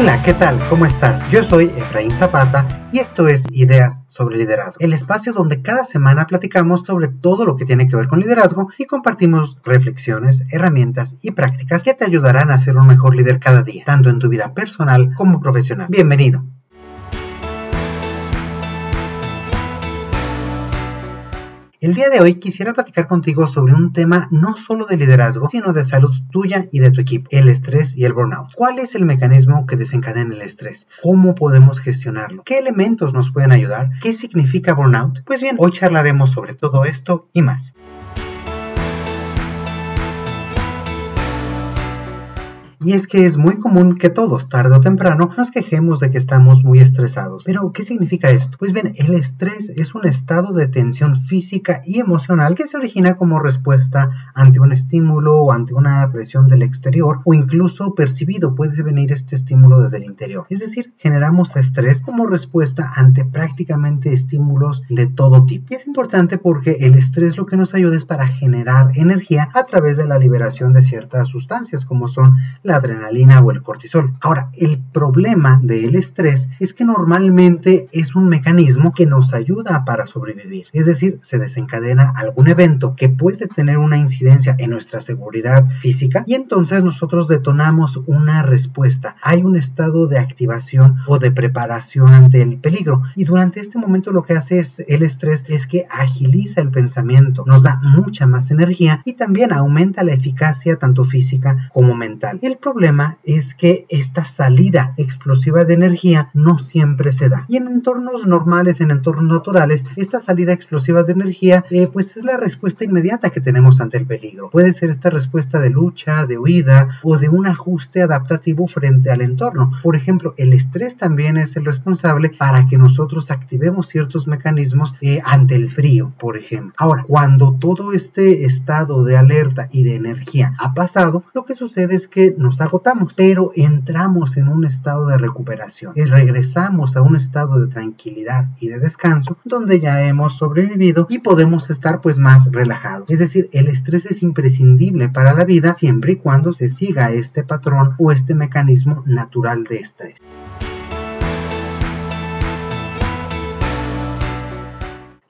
Hola, ¿qué tal? ¿Cómo estás? Yo soy Efraín Zapata y esto es Ideas sobre Liderazgo, el espacio donde cada semana platicamos sobre todo lo que tiene que ver con liderazgo y compartimos reflexiones, herramientas y prácticas que te ayudarán a ser un mejor líder cada día, tanto en tu vida personal como profesional. Bienvenido. El día de hoy quisiera platicar contigo sobre un tema no solo de liderazgo, sino de salud tuya y de tu equipo, el estrés y el burnout. ¿Cuál es el mecanismo que desencadena el estrés? ¿Cómo podemos gestionarlo? ¿Qué elementos nos pueden ayudar? ¿Qué significa burnout? Pues bien, hoy charlaremos sobre todo esto y más. Y es que es muy común que todos, tarde o temprano, nos quejemos de que estamos muy estresados. Pero, ¿qué significa esto? Pues bien, el estrés es un estado de tensión física y emocional que se origina como respuesta ante un estímulo o ante una presión del exterior o incluso percibido puede venir este estímulo desde el interior. Es decir, generamos estrés como respuesta ante prácticamente estímulos de todo tipo. Y es importante porque el estrés lo que nos ayuda es para generar energía a través de la liberación de ciertas sustancias como son la adrenalina o el cortisol. Ahora, el problema del estrés es que normalmente es un mecanismo que nos ayuda para sobrevivir. Es decir, se desencadena algún evento que puede tener una incidencia en nuestra seguridad física y entonces nosotros detonamos una respuesta. Hay un estado de activación o de preparación ante el peligro y durante este momento lo que hace es el estrés es que agiliza el pensamiento, nos da mucha más energía y también aumenta la eficacia tanto física como mental. El problema es que esta salida explosiva de energía no siempre se da. Y en entornos normales, en entornos naturales, esta salida explosiva de energía eh, pues es la respuesta inmediata que tenemos ante el peligro. Puede ser esta respuesta de lucha, de huida o de un ajuste adaptativo frente al entorno. Por ejemplo, el estrés también es el responsable para que nosotros activemos ciertos mecanismos eh, ante el frío, por ejemplo. Ahora, cuando todo este estado de alerta y de energía ha pasado, lo que sucede es que nos agotamos, pero entramos en un estado de recuperación y regresamos a un estado de tranquilidad y de descanso donde ya hemos sobrevivido y podemos estar pues más relajados. Es decir, el estrés es imprescindible para la vida siempre y cuando se siga este patrón o este mecanismo natural de estrés.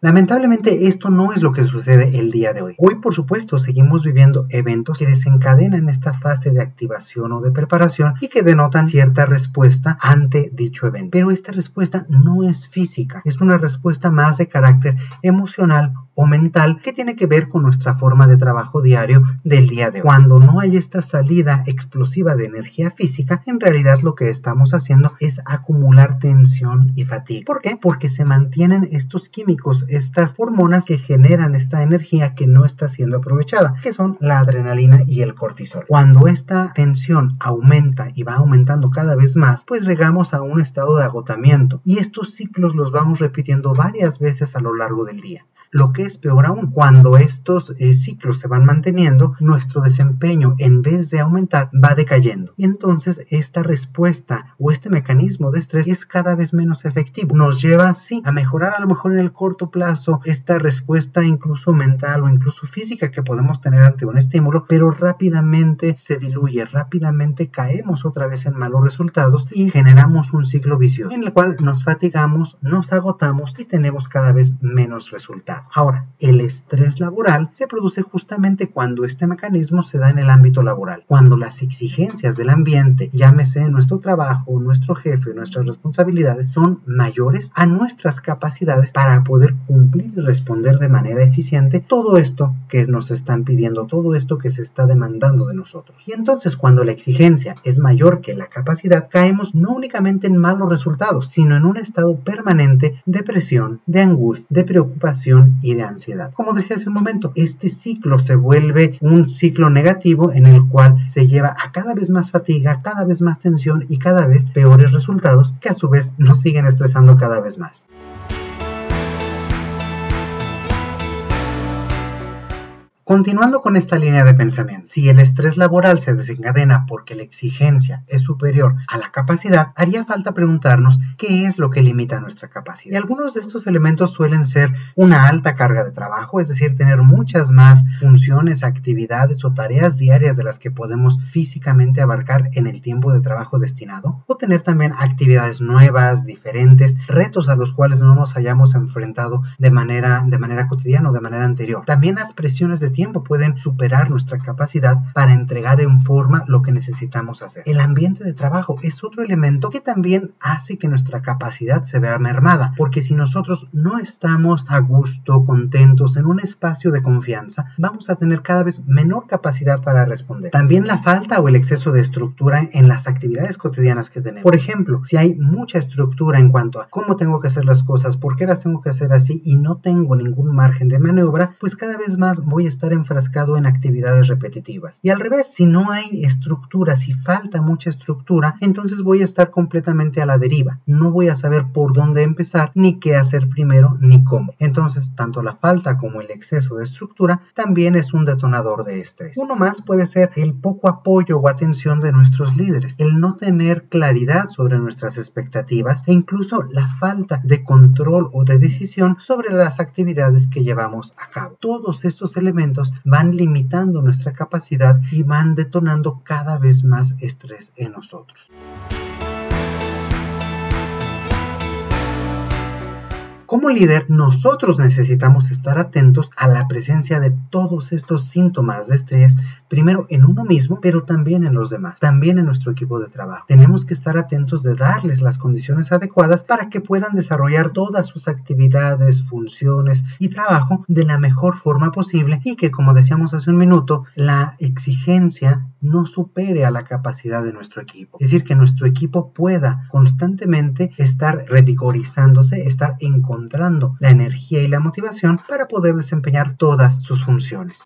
Lamentablemente esto no es lo que sucede el día de hoy. Hoy por supuesto seguimos viviendo eventos que desencadenan esta fase de activación o de preparación y que denotan cierta respuesta ante dicho evento. Pero esta respuesta no es física, es una respuesta más de carácter emocional o mental que tiene que ver con nuestra forma de trabajo diario del día de hoy. Cuando no hay esta salida explosiva de energía física, en realidad lo que estamos haciendo es acumular tensión y fatiga. ¿Por qué? Porque se mantienen estos químicos, estas hormonas que generan esta energía que no está siendo aprovechada, que son la adrenalina y el cortisol. Cuando esta tensión aumenta y va aumentando cada vez más, pues llegamos a un estado de agotamiento y estos ciclos los vamos repitiendo varias veces a lo largo del día. Lo que es peor aún, cuando estos eh, ciclos se van manteniendo, nuestro desempeño en vez de aumentar va decayendo. Y entonces esta respuesta o este mecanismo de estrés es cada vez menos efectivo. Nos lleva sí a mejorar a lo mejor en el corto plazo esta respuesta incluso mental o incluso física que podemos tener ante un estímulo, pero rápidamente se diluye, rápidamente caemos otra vez en malos resultados y generamos un ciclo vicioso en el cual nos fatigamos, nos agotamos y tenemos cada vez menos resultados. Ahora, el estrés laboral se produce justamente cuando este mecanismo se da en el ámbito laboral, cuando las exigencias del ambiente, llámese nuestro trabajo, nuestro jefe, nuestras responsabilidades, son mayores a nuestras capacidades para poder cumplir y responder de manera eficiente todo esto que nos están pidiendo, todo esto que se está demandando de nosotros. Y entonces cuando la exigencia es mayor que la capacidad, caemos no únicamente en malos resultados, sino en un estado permanente de presión, de angustia, de preocupación y de ansiedad. Como decía hace un momento, este ciclo se vuelve un ciclo negativo en el cual se lleva a cada vez más fatiga, cada vez más tensión y cada vez peores resultados que a su vez nos siguen estresando cada vez más. Continuando con esta línea de pensamiento, si el estrés laboral se desencadena porque la exigencia es superior a la capacidad, haría falta preguntarnos qué es lo que limita nuestra capacidad. Y algunos de estos elementos suelen ser una alta carga de trabajo, es decir, tener muchas más funciones, actividades o tareas diarias de las que podemos físicamente abarcar en el tiempo de trabajo destinado, o tener también actividades nuevas, diferentes, retos a los cuales no nos hayamos enfrentado de manera, de manera cotidiana o de manera anterior. También las presiones de tiempo pueden superar nuestra capacidad para entregar en forma lo que necesitamos hacer. El ambiente de trabajo es otro elemento que también hace que nuestra capacidad se vea mermada, porque si nosotros no estamos a gusto, contentos, en un espacio de confianza, vamos a tener cada vez menor capacidad para responder. También la falta o el exceso de estructura en las actividades cotidianas que tenemos. Por ejemplo, si hay mucha estructura en cuanto a cómo tengo que hacer las cosas, por qué las tengo que hacer así y no tengo ningún margen de maniobra, pues cada vez más voy a estar enfrascado en actividades repetitivas. Y al revés, si no hay estructura, si falta mucha estructura, entonces voy a estar completamente a la deriva. No voy a saber por dónde empezar, ni qué hacer primero, ni cómo. Entonces, tanto la falta como el exceso de estructura también es un detonador de estrés. Uno más puede ser el poco apoyo o atención de nuestros líderes, el no tener claridad sobre nuestras expectativas e incluso la falta de control o de decisión sobre las actividades que llevamos a cabo. Todos estos elementos van limitando nuestra capacidad y van detonando cada vez más estrés en nosotros. Como líder, nosotros necesitamos estar atentos a la presencia de todos estos síntomas de estrés, primero en uno mismo, pero también en los demás, también en nuestro equipo de trabajo. Tenemos que estar atentos de darles las condiciones adecuadas para que puedan desarrollar todas sus actividades, funciones y trabajo de la mejor forma posible y que, como decíamos hace un minuto, la exigencia no supere a la capacidad de nuestro equipo. Es decir, que nuestro equipo pueda constantemente estar revigorizándose, estar encontrando la energía y la motivación para poder desempeñar todas sus funciones.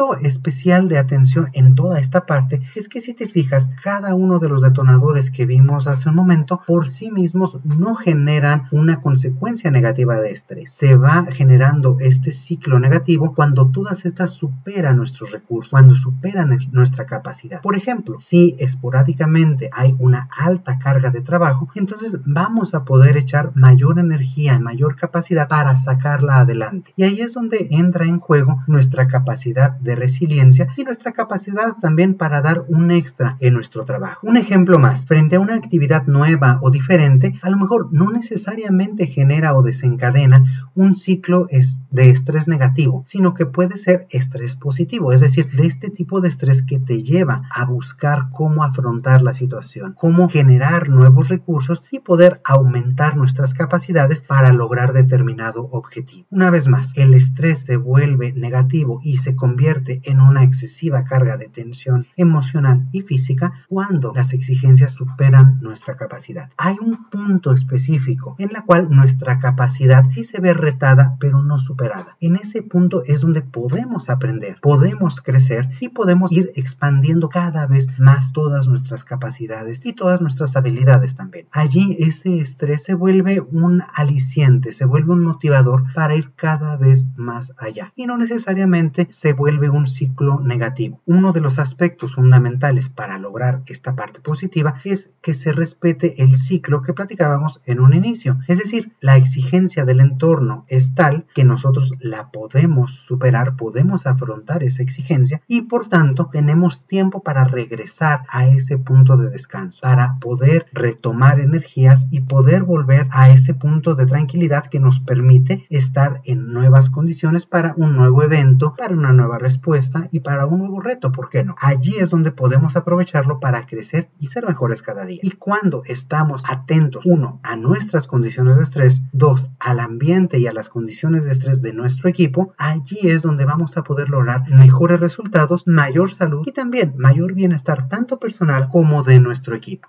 Punto especial de atención en toda esta parte es que si te fijas, cada uno de los detonadores que vimos hace un momento por sí mismos no generan una consecuencia negativa de estrés. Se va generando este ciclo negativo cuando todas estas superan nuestros recursos, cuando superan nuestra capacidad. Por ejemplo, si esporádicamente hay una alta carga de trabajo, entonces vamos a poder echar mayor energía, mayor capacidad para sacarla adelante. Y ahí es donde entra en juego nuestra capacidad de resiliencia y nuestra capacidad también para dar un extra en nuestro trabajo. Un ejemplo más, frente a una actividad nueva o diferente, a lo mejor no necesariamente genera o desencadena un ciclo de estrés negativo, sino que puede ser estrés positivo, es decir, de este tipo de estrés que te lleva a buscar cómo afrontar la situación, cómo generar nuevos recursos y poder aumentar nuestras capacidades para lograr determinado objetivo. Una vez más, el estrés se vuelve negativo y se convierte en una excesiva carga de tensión emocional y física cuando las exigencias superan nuestra capacidad. Hay un punto específico en la cual nuestra capacidad sí se ve retada pero no superada. En ese punto es donde podemos aprender, podemos crecer y podemos ir expandiendo cada vez más todas nuestras capacidades y todas nuestras habilidades también. Allí ese estrés se vuelve un aliciente, se vuelve un motivador para ir cada vez más allá y no necesariamente se vuelve un ciclo negativo. Uno de los aspectos fundamentales para lograr esta parte positiva es que se respete el ciclo que platicábamos en un inicio. Es decir, la exigencia del entorno es tal que nosotros la podemos superar, podemos afrontar esa exigencia y por tanto tenemos tiempo para regresar a ese punto de descanso, para poder retomar energías y poder volver a ese punto de tranquilidad que nos permite estar en nuevas condiciones para un nuevo evento, para una nueva respuesta y para un nuevo reto, ¿por qué no? Allí es donde podemos aprovecharlo para crecer y ser mejores cada día. Y cuando estamos atentos, uno, a nuestras condiciones de estrés, dos, al ambiente y a las condiciones de estrés de nuestro equipo, allí es donde vamos a poder lograr mejores resultados, mayor salud y también mayor bienestar tanto personal como de nuestro equipo.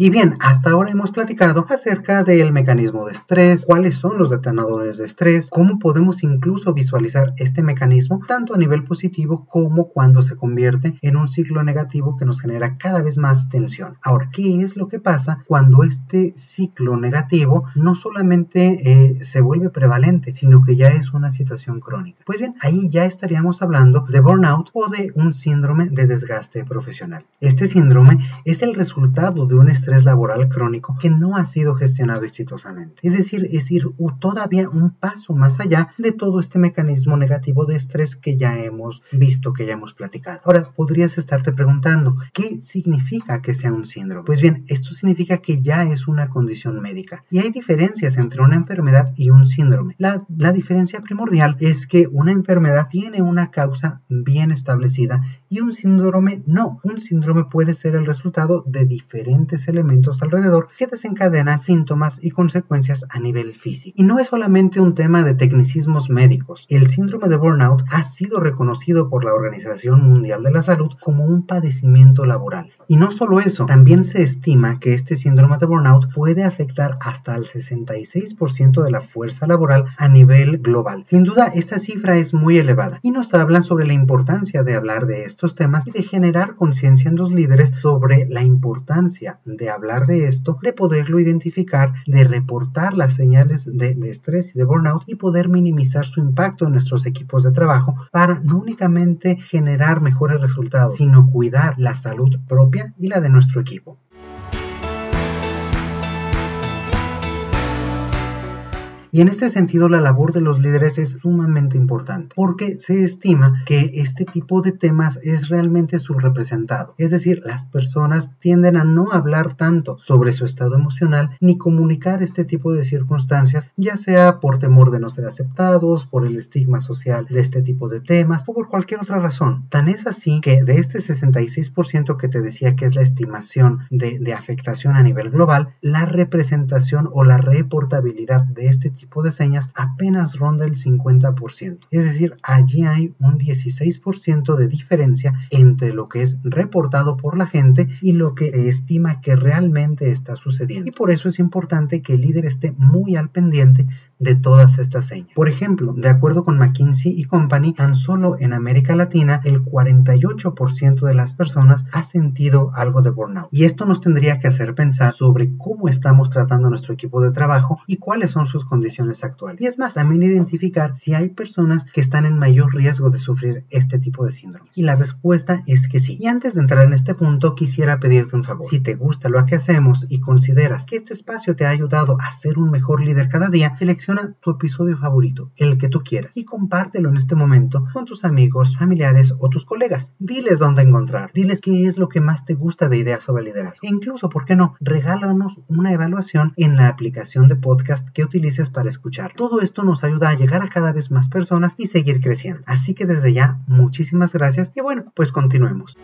Y bien, hasta ahora hemos platicado acerca del mecanismo de estrés, cuáles son los detonadores de estrés, cómo podemos incluso visualizar este mecanismo tanto a nivel positivo como cuando se convierte en un ciclo negativo que nos genera cada vez más tensión. Ahora, ¿qué es lo que pasa cuando este ciclo negativo no solamente eh, se vuelve prevalente, sino que ya es una situación crónica? Pues bien, ahí ya estaríamos hablando de burnout o de un síndrome de desgaste profesional. Este síndrome es el resultado de un estrés laboral crónico que no ha sido gestionado exitosamente. Es decir, es ir todavía un paso más allá de todo este mecanismo negativo de estrés que ya hemos visto, que ya hemos platicado. Ahora, podrías estarte preguntando, ¿qué significa que sea un síndrome? Pues bien, esto significa que ya es una condición médica y hay diferencias entre una enfermedad y un síndrome. La, la diferencia primordial es que una enfermedad tiene una causa bien establecida y un síndrome no. Un síndrome puede ser el resultado de diferentes elementos alrededor que desencadenan síntomas y consecuencias a nivel físico. Y no es solamente un tema de tecnicismos médicos. El síndrome de burnout ha sido reconocido por la Organización Mundial de la Salud como un padecimiento laboral. Y no solo eso, también se estima que este síndrome de burnout puede afectar hasta el 66% de la fuerza laboral a nivel global. Sin duda, esta cifra es muy elevada y nos habla sobre la importancia de hablar de estos temas y de generar conciencia en los líderes sobre la importancia de hablar de esto, de poderlo identificar, de reportar las señales de, de estrés y de burnout y poder minimizar su impacto en nuestros equipos de trabajo para no únicamente generar mejores resultados, sino cuidar la salud propia y la de nuestro equipo. Y en este sentido la labor de los líderes es sumamente importante porque se estima que este tipo de temas es realmente subrepresentado. Es decir, las personas tienden a no hablar tanto sobre su estado emocional ni comunicar este tipo de circunstancias, ya sea por temor de no ser aceptados, por el estigma social de este tipo de temas o por cualquier otra razón. Tan es así que de este 66% que te decía que es la estimación de, de afectación a nivel global, la representación o la reportabilidad de este tipo de señas apenas ronda el 50%. Es decir, allí hay un 16% de diferencia entre lo que es reportado por la gente y lo que estima que realmente está sucediendo. Y por eso es importante que el líder esté muy al pendiente de todas estas señas. Por ejemplo, de acuerdo con McKinsey y Company, tan solo en América Latina el 48% de las personas ha sentido algo de burnout. Y esto nos tendría que hacer pensar sobre cómo estamos tratando nuestro equipo de trabajo y cuáles son sus condiciones actuales. Y es más, también identificar si hay personas que están en mayor riesgo de sufrir este tipo de síndrome. Y la respuesta es que sí. Y antes de entrar en este punto, quisiera pedirte un favor. Si te gusta lo que hacemos y consideras que este espacio te ha ayudado a ser un mejor líder cada día, selecciona tu episodio favorito, el que tú quieras, y compártelo en este momento con tus amigos, familiares o tus colegas. Diles dónde encontrar, diles qué es lo que más te gusta de ideas sobre liderazgo. E incluso, ¿por qué no? Regálanos una evaluación en la aplicación de podcast que utilices para escuchar. Todo esto nos ayuda a llegar a cada vez más personas y seguir creciendo. Así que desde ya, muchísimas gracias y bueno, pues continuemos.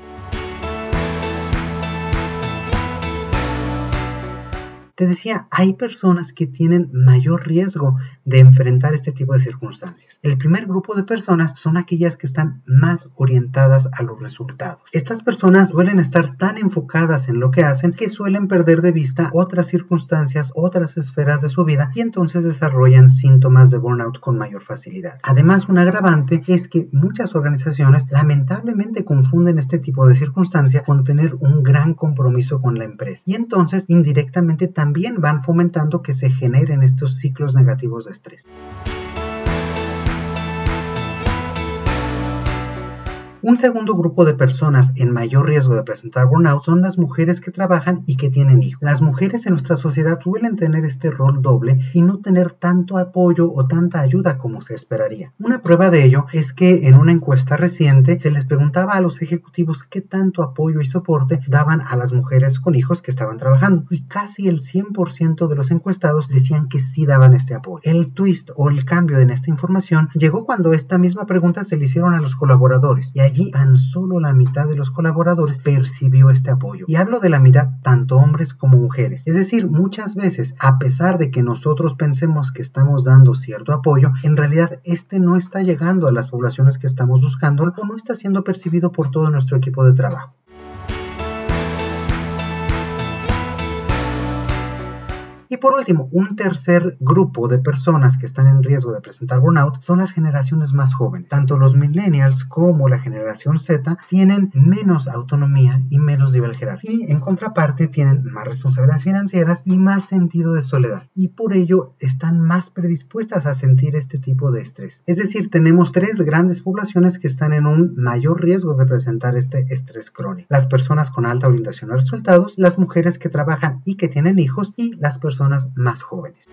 Te decía, hay personas que tienen mayor riesgo de enfrentar este tipo de circunstancias. El primer grupo de personas son aquellas que están más orientadas a los resultados. Estas personas suelen estar tan enfocadas en lo que hacen que suelen perder de vista otras circunstancias, otras esferas de su vida y entonces desarrollan síntomas de burnout con mayor facilidad. Además, un agravante es que muchas organizaciones lamentablemente confunden este tipo de circunstancia con tener un gran compromiso con la empresa y entonces indirectamente también también van fomentando que se generen estos ciclos negativos de estrés. Un segundo grupo de personas en mayor riesgo de presentar burnout son las mujeres que trabajan y que tienen hijos. Las mujeres en nuestra sociedad suelen tener este rol doble y no tener tanto apoyo o tanta ayuda como se esperaría. Una prueba de ello es que en una encuesta reciente se les preguntaba a los ejecutivos qué tanto apoyo y soporte daban a las mujeres con hijos que estaban trabajando y casi el 100% de los encuestados decían que sí daban este apoyo. El twist o el cambio en esta información llegó cuando esta misma pregunta se le hicieron a los colaboradores y allí tan solo la mitad de los colaboradores percibió este apoyo. Y hablo de la mitad tanto hombres como mujeres. Es decir, muchas veces, a pesar de que nosotros pensemos que estamos dando cierto apoyo, en realidad este no está llegando a las poblaciones que estamos buscando o no está siendo percibido por todo nuestro equipo de trabajo. Y por último, un tercer grupo de personas que están en riesgo de presentar burnout son las generaciones más jóvenes. Tanto los millennials como la generación Z tienen menos autonomía y menos nivel jerárquico. Y en contraparte tienen más responsabilidades financieras y más sentido de soledad. Y por ello están más predispuestas a sentir este tipo de estrés. Es decir, tenemos tres grandes poblaciones que están en un mayor riesgo de presentar este estrés crónico. Las personas con alta orientación a resultados, las mujeres que trabajan y que tienen hijos y las personas más jóvenes.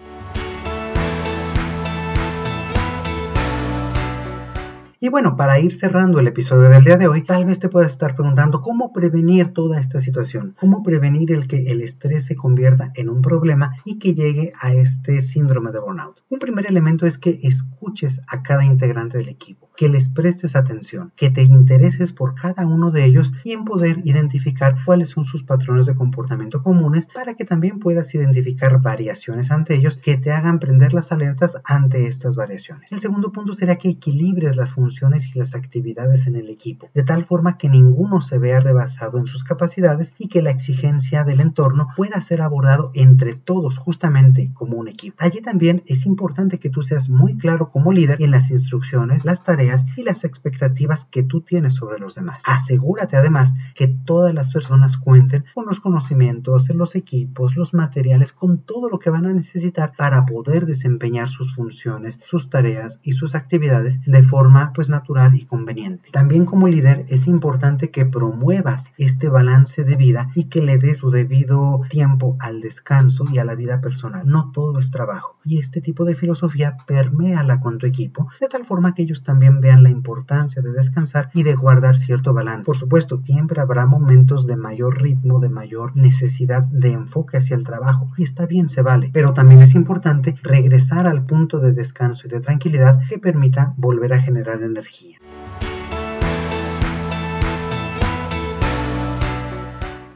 Y bueno, para ir cerrando el episodio del día de hoy, tal vez te puedas estar preguntando cómo prevenir toda esta situación, cómo prevenir el que el estrés se convierta en un problema y que llegue a este síndrome de burnout. Un primer elemento es que escuches a cada integrante del equipo que les prestes atención, que te intereses por cada uno de ellos y en poder identificar cuáles son sus patrones de comportamiento comunes para que también puedas identificar variaciones ante ellos que te hagan prender las alertas ante estas variaciones. El segundo punto será que equilibres las funciones y las actividades en el equipo, de tal forma que ninguno se vea rebasado en sus capacidades y que la exigencia del entorno pueda ser abordado entre todos justamente como un equipo. Allí también es importante que tú seas muy claro como líder en las instrucciones, las tareas, y las expectativas que tú tienes sobre los demás. Asegúrate además que todas las personas cuenten con los conocimientos, los equipos, los materiales, con todo lo que van a necesitar para poder desempeñar sus funciones, sus tareas y sus actividades de forma pues natural y conveniente. También como líder es importante que promuevas este balance de vida y que le des su debido tiempo al descanso y a la vida personal. No todo es trabajo. Y este tipo de filosofía perméala con tu equipo de tal forma que ellos también vean la importancia de descansar y de guardar cierto balance. Por supuesto, siempre habrá momentos de mayor ritmo, de mayor necesidad de enfoque hacia el trabajo y está bien, se vale, pero también es importante regresar al punto de descanso y de tranquilidad que permita volver a generar. energie.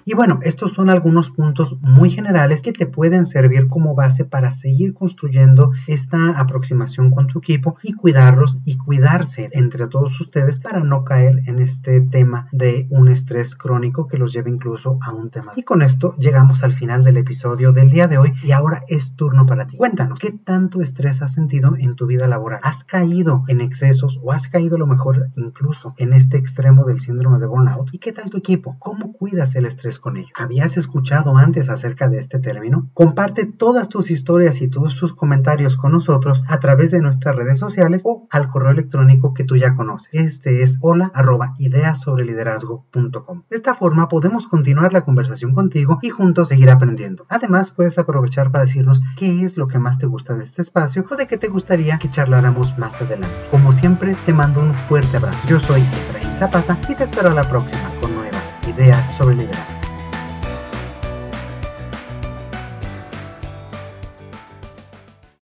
Y bueno, estos son algunos puntos muy generales que te pueden servir como base para seguir construyendo esta aproximación con tu equipo y cuidarlos y cuidarse entre todos ustedes para no caer en este tema de un estrés crónico que los lleve incluso a un tema. Y con esto llegamos al final del episodio del día de hoy y ahora es turno para ti. Cuéntanos, ¿qué tanto estrés has sentido en tu vida laboral? ¿Has caído en excesos o has caído a lo mejor incluso en este extremo del síndrome de burnout? ¿Y qué tal tu equipo? ¿Cómo cuidas el estrés con ello. ¿Habías escuchado antes acerca de este término? Comparte todas tus historias y todos tus comentarios con nosotros a través de nuestras redes sociales o al correo electrónico que tú ya conoces. Este es hola arroba ideasobreliderazgo.com. De esta forma podemos continuar la conversación contigo y juntos seguir aprendiendo. Además puedes aprovechar para decirnos qué es lo que más te gusta de este espacio o de qué te gustaría que charláramos más adelante. Como siempre te mando un fuerte abrazo. Yo soy Efraín Zapata y te espero a la próxima con nuevas ideas sobre liderazgo.